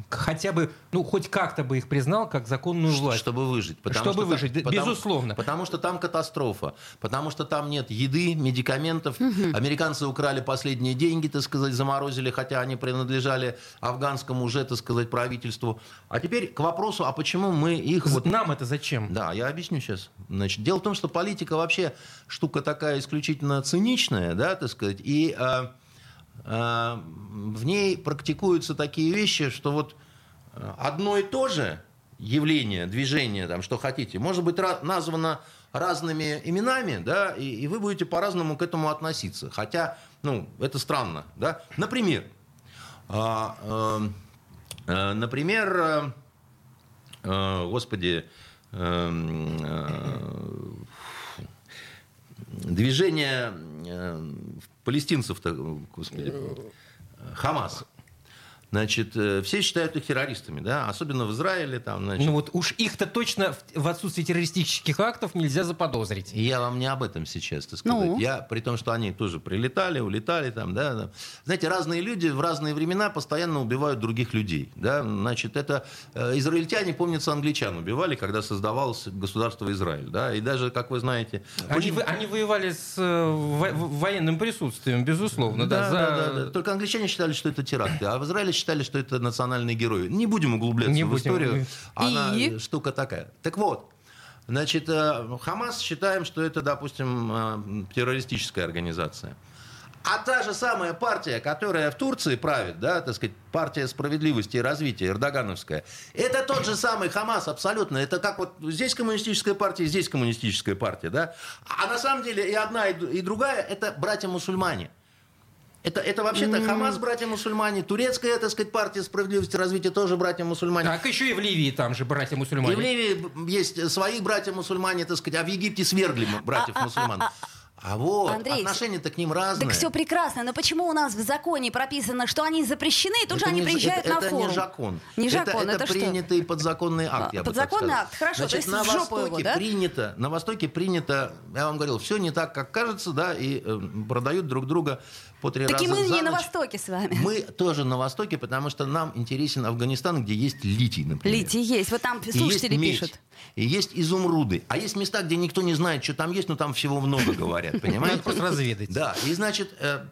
хотя бы, ну, хоть как-то бы их признал как законную власть. Чтобы выжить. Потому чтобы что выжить, там, безусловно. Потому, потому что там катастрофа. Потому что там нет еды, медикаментов. Угу. Американцы украли последние деньги, так сказать, заморозили, хотя они принадлежали афганскому уже, так сказать, правительству. А теперь к вопросу, а почему мы их... Вот... Нам это зачем? Да, я объясню сейчас. Значит, дело в том, что политика вообще штука такая исключительно циничная, да, так сказать, и э, э, в ней практикуются такие вещи, что вот э, одно и то же явление, движение, там, что хотите, может быть названо разными именами, да, и, и вы будете по-разному к этому относиться. Хотя, ну, это странно, да. Например, э, э, например, э, господи, движение палестинцев-то, господи, Хамас. Значит, э, все считают их террористами, да, особенно в Израиле. Там, значит. Ну вот уж их-то точно в отсутствии террористических актов нельзя заподозрить. И я вам не об этом сейчас, так сказать. Ну? Я, при том, что они тоже прилетали, улетали там, да. Знаете, разные люди в разные времена постоянно убивают других людей, да. Значит, это э, израильтяне, помнится, англичан убивали, когда создавалось государство Израиль, да, и даже, как вы знаете... Они, очень... они воевали с э, военным присутствием, безусловно, да. Да, за... да, да, да. Только англичане считали, что это теракты, а в Израиле считали, что это национальные герои. Не будем углубляться Не в будем. историю. Она И? штука такая. Так вот, значит, э, Хамас считаем, что это, допустим, э, террористическая организация. А та же самая партия, которая в Турции правит, да, так сказать, партия справедливости и развития, Эрдогановская, это тот же самый Хамас абсолютно. Это как вот здесь коммунистическая партия, здесь коммунистическая партия, да. А на самом деле и одна, и другая – это братья-мусульмане. Это, это вообще-то Хамас, братья-мусульмане, турецкая, так сказать, партия справедливости и развития тоже братья-мусульмане. Так, еще и в Ливии там же братья-мусульмане. И в Ливии есть свои братья-мусульмане, так сказать, а в Египте свергли братьев-мусульман. А вот, Андрей, отношения-то к ним разные. Так все прекрасно, но почему у нас в законе прописано, что они запрещены, и тут это же они не, приезжают это, на это форум? Не закон. Не закон, это, это, это принятый что? подзаконный акт, я Подзаконный акт, хорошо, Значит, то есть на Востоке его, да? принято, на Востоке принято, я вам говорил, все не так, как кажется, да, и э, продают друг друга по три так раза и мы за не ночь. на Востоке с вами. Мы тоже на Востоке, потому что нам интересен Афганистан, где есть литий, например. Литий есть, вот там слушатели и пишут. Медь, и есть изумруды. А есть места, где никто не знает, что там есть, но там всего много говорят, понимаете? Надо просто разведать. Да, и значит, э,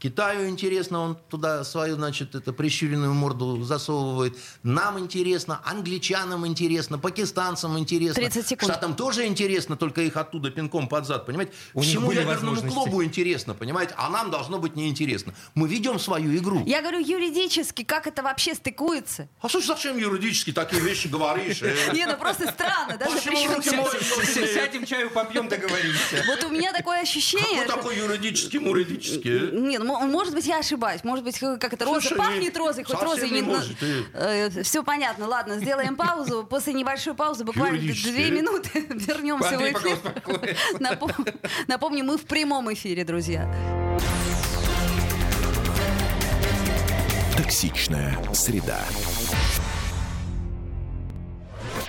Китаю интересно, он туда свою, значит, это прищуренную морду засовывает. Нам интересно, англичанам интересно, пакистанцам интересно. 30 секунд. Штатам тоже интересно, только их оттуда пинком под зад, понимаете? У Всему ядерному клубу интересно, понимаете? А нам должно быть неинтересно. Мы ведем свою игру. Я говорю, юридически, как это вообще стыкуется? А что ж зачем юридически такие вещи говоришь? э? Не, ну просто странно, да? Сядем чаю попьем, договоримся. Вот у меня такое ощущение, Какой такой юридический, муridический? Не, ну, м- может быть, я ошибаюсь. Может быть, как это, роза Слушай, пахнет розой, хоть розой не может, ты. все понятно. Ладно, сделаем паузу. После небольшой паузы, буквально две минуты, вернемся в эфир. Напомню, мы в прямом эфире, друзья. Токсичная среда.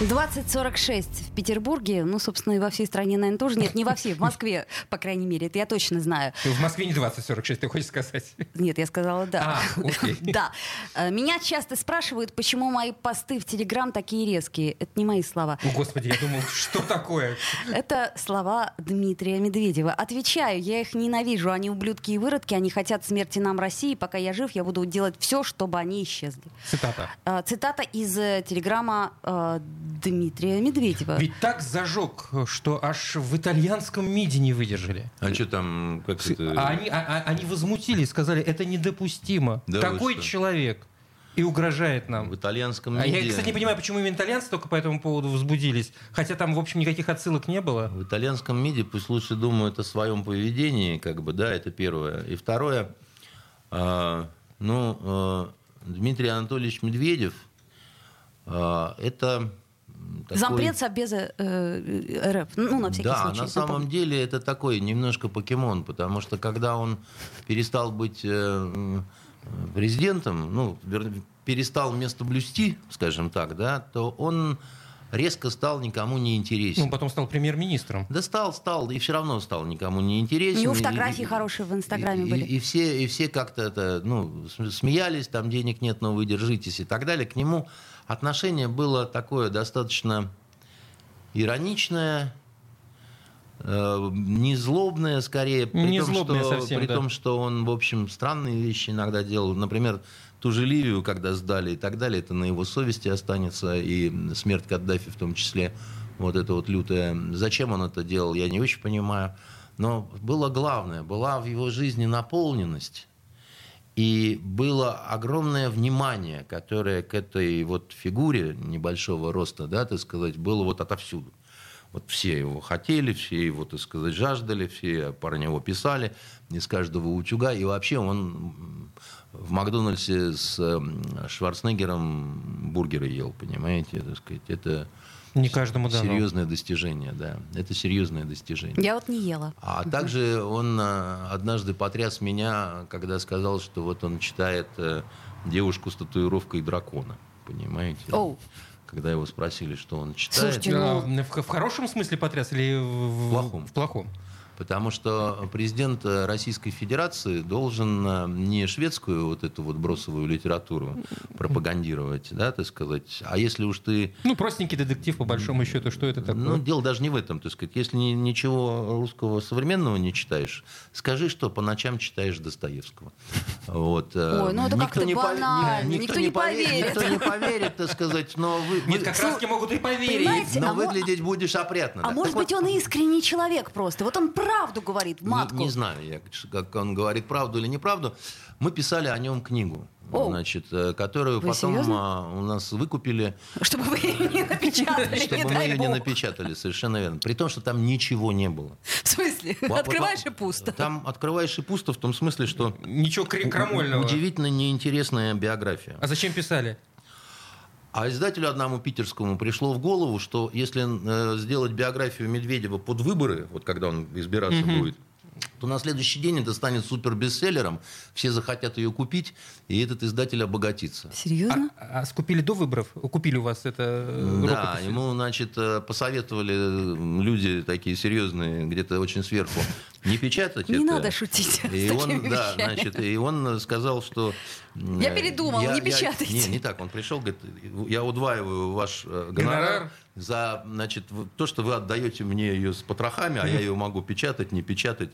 20.46 в Петербурге, ну, собственно, и во всей стране, наверное, тоже. Нет, не во всей, в Москве, по крайней мере, это я точно знаю. В Москве не 20-46, ты хочешь сказать? Нет, я сказала да. А, окей. Да. Э, Меня часто спрашивают, почему мои посты в Телеграм такие резкие. Это не мои слова. О, Господи, я думал, что такое? Это слова Дмитрия Медведева. Отвечаю, я их ненавижу. Они ублюдки и выродки, они хотят смерти нам, России. Пока я жив, я буду делать все, чтобы они исчезли. Цитата. Э, Цитата из э, телеграмма э, Дмитрия Медведева. Ведь так зажег, что аж в итальянском МИДе не выдержали. А что там, как это... А они, а- а- они возмутились, сказали, это недопустимо. Да Такой человек и угрожает нам. В итальянском А я, кстати, не понимаю, почему именно итальянцы только по этому поводу возбудились. Хотя там, в общем, никаких отсылок не было. В итальянском МИДе пусть лучше думают о своем поведении, как бы, да, это первое. И второе, а, ну, а, Дмитрий Анатольевич Медведев, а, это такой... Зампред Совбеза э, РФ. Ну, на всякий да, случай. на самом напомню. деле это такой немножко покемон, потому что когда он перестал быть э, президентом, ну, перестал место блюсти, скажем так, да, то он резко стал никому не интересен. Ну, потом стал премьер-министром. Да стал, стал, и все равно стал никому не интересен. У него И- фотографии и- хорошие в Инстаграме и, были. И, и все, и все как-то это, ну, см- смеялись, там денег нет, но вы держитесь и так далее. К нему отношение было такое достаточно ироничное, э, не злобное скорее, при, Не том, злобное что, совсем, при да. том, что он, в общем, странные вещи иногда делал. Например, ту же Ливию, когда сдали и так далее, это на его совести останется, и смерть Каддафи в том числе, вот это вот лютое. Зачем он это делал, я не очень понимаю. Но было главное, была в его жизни наполненность, и было огромное внимание, которое к этой вот фигуре небольшого роста, да, так сказать, было вот отовсюду. Вот все его хотели, все его, так сказать, жаждали, все про него писали, из каждого утюга. И вообще он в Макдональдсе с м, Шварценеггером бургеры ел, понимаете, так сказать. Это Не каждому дано. серьезное достижение, да. Это серьезное достижение. Я вот не ела. А также он а, однажды потряс меня, когда сказал, что вот он читает э, девушку с татуировкой дракона. Понимаете? Оу. Когда его спросили, что он читает. Слушайте, А, ну- в, в хорошем смысле потряс или в, В плохом. В плохом. Потому что президент э, Российской Федерации должен э, не шведскую вот эту вот бросовую литературу пропагандировать, да, так сказать. А если уж ты Ну, простенький детектив, по большому счету, что это такое? Ну, дело даже не в этом, так сказать. Если ни- ничего русского современного не читаешь, скажи, что по ночам читаешь Достоевского. Вот. э, Ой, ну это как-то пов- банально, никто не поверит. Никто не поверит, так сказать, но вы, Нет, как раз могут и поверить. Понимаете, но а выглядеть будешь опрятно. А да. может Так быть, вот, он искренний человек просто. Вот он правду говорит в не- матку. Не, знаю, я, как он говорит правду или неправду. Мы писали о нем книгу. О. значит, э, которую Вы потом серьезно? а, у нас выкупили, Чтобы вы ее не напечатали, не чтобы мы ее не напечатали, совершенно верно. При том, что там ничего не было. В смысле? Открываешь и пусто. Там открываешь и пусто в том смысле, что Ничего кр- крамольного. удивительно неинтересная биография. А зачем писали? А издателю одному питерскому пришло в голову, что если э, сделать биографию Медведева под выборы, вот когда он избираться будет, то на следующий день это станет супербестселлером, все захотят ее купить, и этот издатель обогатится. Серьезно? А, а скупили до выборов? Купили у вас это э, Да, рукопись? ему, значит, э, посоветовали люди такие серьезные, где-то очень сверху, не печатать Не это. надо шутить И с он, да, значит, и он сказал, что... Я передумал, не печатайте. Не, не так. Он пришел, говорит, я удваиваю ваш э, гонорар, Гонорар? за, значит, то, что вы отдаете мне ее с потрохами, а я ее могу печатать, не печатать.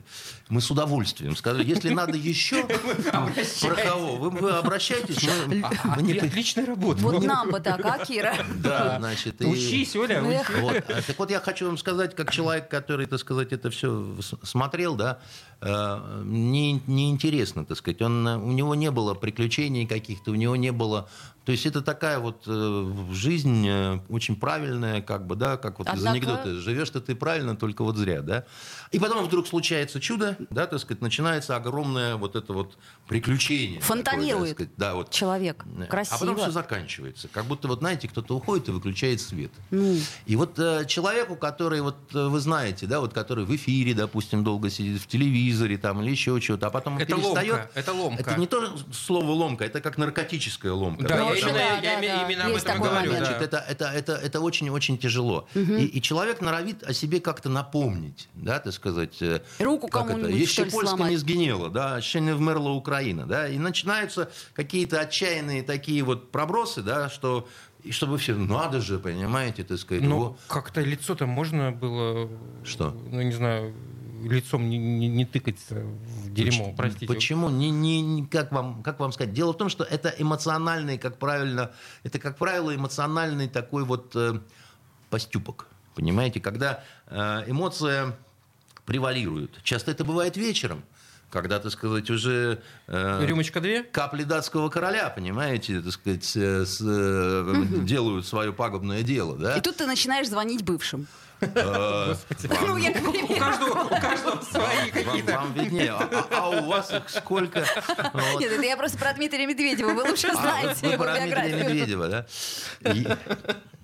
Мы с удовольствием сказали, если надо еще порохового, вы, вы обращайтесь. мы- А, мы не Отличная работа. Вот нам бы так, а, Кира? Да, значит, и- Учись, Оля, Ну, учись. вот. А, Так вот, я хочу вам сказать, как человек, который, так сказать, это все смотрел, да, не, неинтересно, так сказать. Он, э, у него не было приключений каких-то, у него не было... То есть это такая вот э, жизнь э, очень правильная, как бы, да, как вот из Однако- анекдота. Живешь-то ты правильно, только вот зря, да. И потом вдруг случается чудо, да, так сказать, начинается огромное вот это вот приключение. такое, Фонтанирует так сказать, да, вот. человек. А потом Красиво. все заканчивается. Как будто, вот знаете, кто-то уходит и выключает свет. Ну. И вот э, человеку, который, вот вы знаете, да, вот который в эфире, допустим, долго сидит, в телевизоре там или еще чего-то, а потом он Это перестает. ломка, это ломка. Это не то слово ломка, это как наркотическая ломка. Да, Ну, я именно, да, я да, именно- да. именно об Есть этом говорю. момент. да. Это, это, это, это очень-очень тяжело. И, и человек норовит о себе как-то напомнить, да, так сказать. э, Руку кому-нибудь, Еще Польска сломать? не сгинела, да, еще не вмерла Украина, да, и начинаются какие-то отчаянные такие вот пробросы, да, что и чтобы все, надо же, понимаете, так сказать, Ну, как-то лицо-то можно было... Что? Ну, не знаю, лицом не, не- не тыкаться в дерьмо, Поч- простите. Почему? Не, не, не- как, вам, как вам сказать? Дело в том, что это эмоциональный, как правильно, это, как правило, эмоциональный такой вот э, поступок. Понимаете, когда э, эмоция превалирует. Часто это бывает вечером, когда, так сказать, уже... э, Рюмочка две? капли датского короля, понимаете, так сказать, э, с, э, делают свое пагубное дело, да? И тут ты начинаешь звонить бывшим. Ну, я У каждого, у каждого свои какие-то. вам виднее. А, а- а у вас их сколько? Нет, это я просто про Дмитрия Медведева. Вы лучше А, знаете его про Дмитрия биографию. Медведева, да?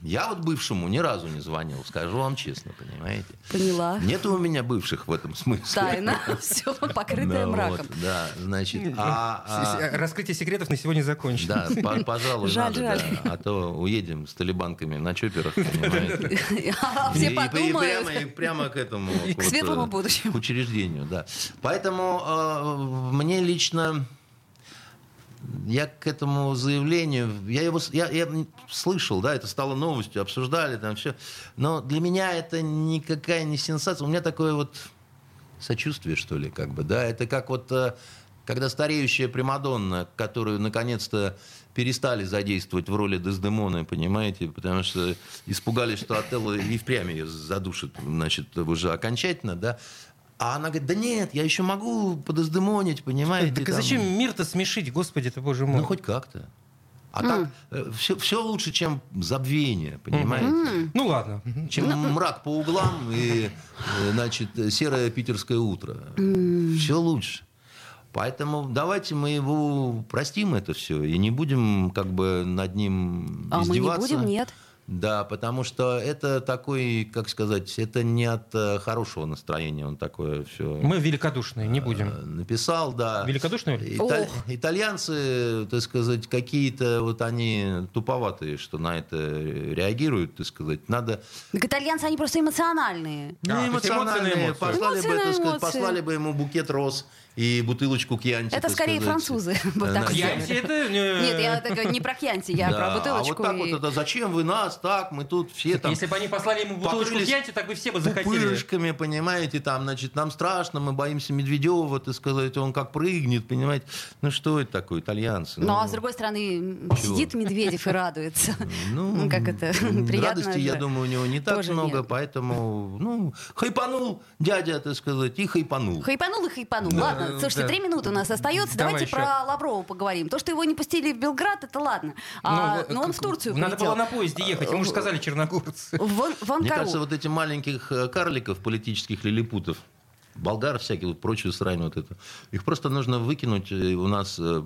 Я вот бывшему ни разу не звонил, скажу вам честно, понимаете? Поняла. Нет у меня бывших в этом смысле. Тайна. Все покрытое Да, мраком. вот, Да, значит, а- а- Раскрытие секретов на сегодня закончено. да, по- пожалуй, Жаль, надо, жаль. да. А то уедем с талибанками на чоперах, понимаете? А Все и- и прямо, подумают. и прямо к этому к светлому э, будущему. к учреждению, да. Поэтому э, мне лично я к этому заявлению, я его я, я слышал, да, это стало новостью, обсуждали там все, но для меня это никакая не сенсация, у меня такое вот сочувствие, что ли, как бы, да, это как вот э, когда стареющая Примадонна, которую наконец-то перестали задействовать в роли Дездемоны, понимаете, потому что испугались, что Отелло и впрямь ее задушит, значит, уже окончательно, да, а она говорит, да нет, я еще могу подездемонить, понимаете. Так там». зачем мир-то смешить, господи ты, боже мой? Ну, хоть как-то. А так все, все лучше, чем забвение, понимаете? Ну ладно. Чем мрак по углам и, э, значит, серое питерское утро. Все лучше. Поэтому давайте мы его простим это все и не будем как бы над ним А мы не издеваться. будем, нет. Да, потому что это такой, как сказать, это не от э, хорошего настроения, он такое все Мы великодушные, не будем. написал, да. Великодушные? Ита- Ох. Итальянцы, так сказать, какие-то вот они туповатые, что на это реагируют, так сказать. Надо Так итальянцы, они просто эмоциональные. А, то есть эмоциональные, эмоции. послали бы, Эмоции на так сказать, послали бы ему букет роз и бутылочку кьянти. Это скорее сказать. французы. вот так. Кьянти это... э, Нет, я так не про кьянти, я Да, про бутылочку. А вот так и- вот это зачем вы нас так, мы тут все там Если бы они послали ему бутылочку кьянти, так бы все бы захотели. пупырышками, понимаете, там, значит, нам страшно, мы боимся Медведева, так сказать, он как прыгнет, понимаете. Ну что это такое, итальянцы? Ну, а с другой стороны, сидит Медведев и радуется. Ну, как это, приятно Радости, я думаю, у него не так много, поэтому, ну, хайпанул дядя, так сказать, и хайпанул. Хайпанул и хайпанул. Ладно, слушайте, да. три минуты у нас остается. Давайте еще. про Лаврова поговорим. То, что его не пустили в Белград, это ладно. А, ну, но он в Турцию Надо было на поезде ехать, ему же сказали черногорцы. В, в Мне кажется, вот эти маленьких э, карликов, политических лилипутов, болгар всякие, вот прочую срань вот это. Их просто нужно выкинуть э, у нас э,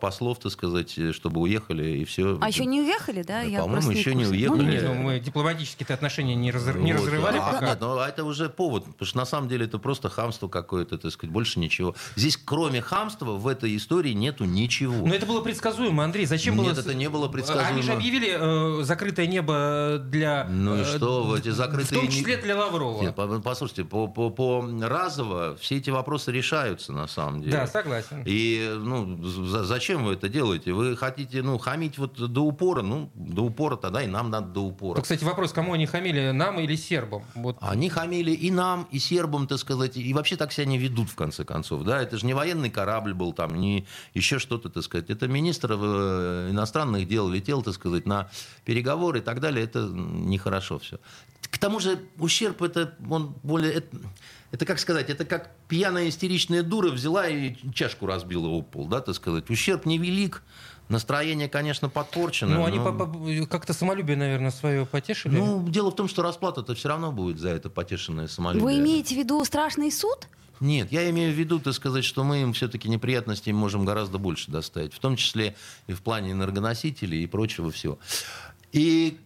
послов, так сказать, э, чтобы уехали, и все. А еще не уехали, да? да По-моему, еще не, уехали. Ну, нет, ну, мы дипломатические отношения не, разр... вот, не разрывали а, пока. Нет, ну, а это уже повод, потому что на самом деле это просто хамство какое-то, так сказать, больше ничего. Здесь, кроме хамства, в этой истории нету ничего. Но это было предсказуемо, Андрей. Зачем нет, было... Нет, это не было предсказуемо. Они же объявили э, закрытое небо для... Ну и что, в эти закрытые... В том числе для Лаврова. Нет, послушайте, по, по, по разово все эти вопросы решаются на самом деле. Да, согласен. И ну, за, зачем вы это делаете? Вы хотите ну, хамить вот до упора? Ну, до упора тогда и нам надо до упора. То, кстати, вопрос, кому они хамили, нам или сербам? Вот. Они хамили и нам, и сербам, так сказать, и вообще так себя не ведут, в конце концов. Да? Это же не военный корабль был там, не еще что-то, так сказать. Это министр э, иностранных дел летел, так сказать, на переговоры и так далее. Это нехорошо все. К тому же ущерб это, он более... Это, это как сказать, это как пьяная истеричная дура взяла и чашку разбила об пол, да, так сказать. Ущерб невелик, настроение, конечно, подпорчено. Ну, но... они как-то самолюбие, наверное, свое потешили. Ну, дело в том, что расплата-то все равно будет за это потешенное самолюбие. Вы имеете в виду страшный суд? Нет, я имею в виду, так сказать, что мы им все-таки неприятностей можем гораздо больше доставить, в том числе и в плане энергоносителей и прочего всего. И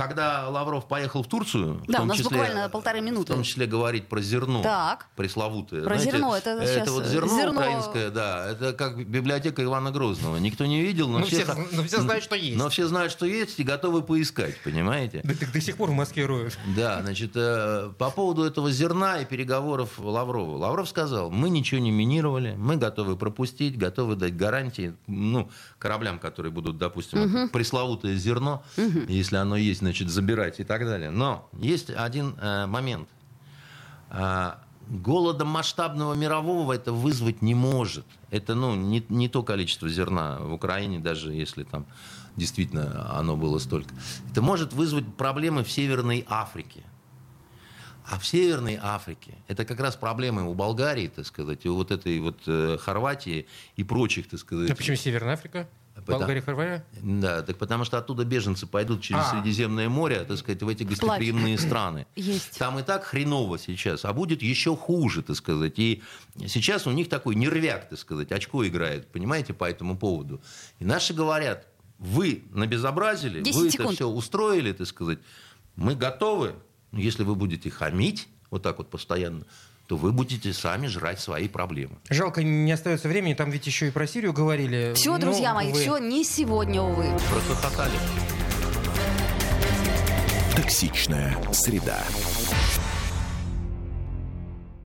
когда Лавров поехал в Турцию, да, в том у нас числе, буквально полторы минуты. В том числе говорить про зерно так. пресловутое. Про Знаете, зерно, это, это вот зерно, зерно украинское, да, это как библиотека Ивана Грозного. Никто не видел, но, но, все, все, но все знают, что есть. Но все знают, что есть и готовы поискать, понимаете? Да, так до сих пор роют. Да, значит, э, по поводу этого зерна и переговоров Лаврова. Лавров сказал, мы ничего не минировали, мы готовы пропустить, готовы дать гарантии, ну, кораблям, которые будут, допустим, угу. пресловутое зерно, угу. если оно есть, значит, забирать и так далее. Но есть один э, момент. Э, голода масштабного мирового это вызвать не может. Это ну, не, не то количество зерна в Украине, даже если там действительно оно было столько. Это может вызвать проблемы в Северной Африке. А в Северной Африке это как раз проблемы у Болгарии, так сказать, у вот этой вот э, Хорватии и прочих, так сказать. А почему Северная Африка? Болгария, Хорватия? Да, так потому что оттуда беженцы пойдут через а. Средиземное море, так сказать, в эти гостеприимные страны. Есть. Там и так хреново сейчас, а будет еще хуже, так сказать. И сейчас у них такой нервяк, так сказать, очко играет, понимаете, по этому поводу. И наши говорят, вы набезобразили, вы секунд. это все устроили, так сказать, мы готовы, если вы будете хамить, вот так вот постоянно, то вы будете сами жрать свои проблемы. Жалко, не остается времени, там ведь еще и про Сирию говорили. Все, друзья мои, вы... все, не сегодня, увы. Просто хохотали. Токсичная среда.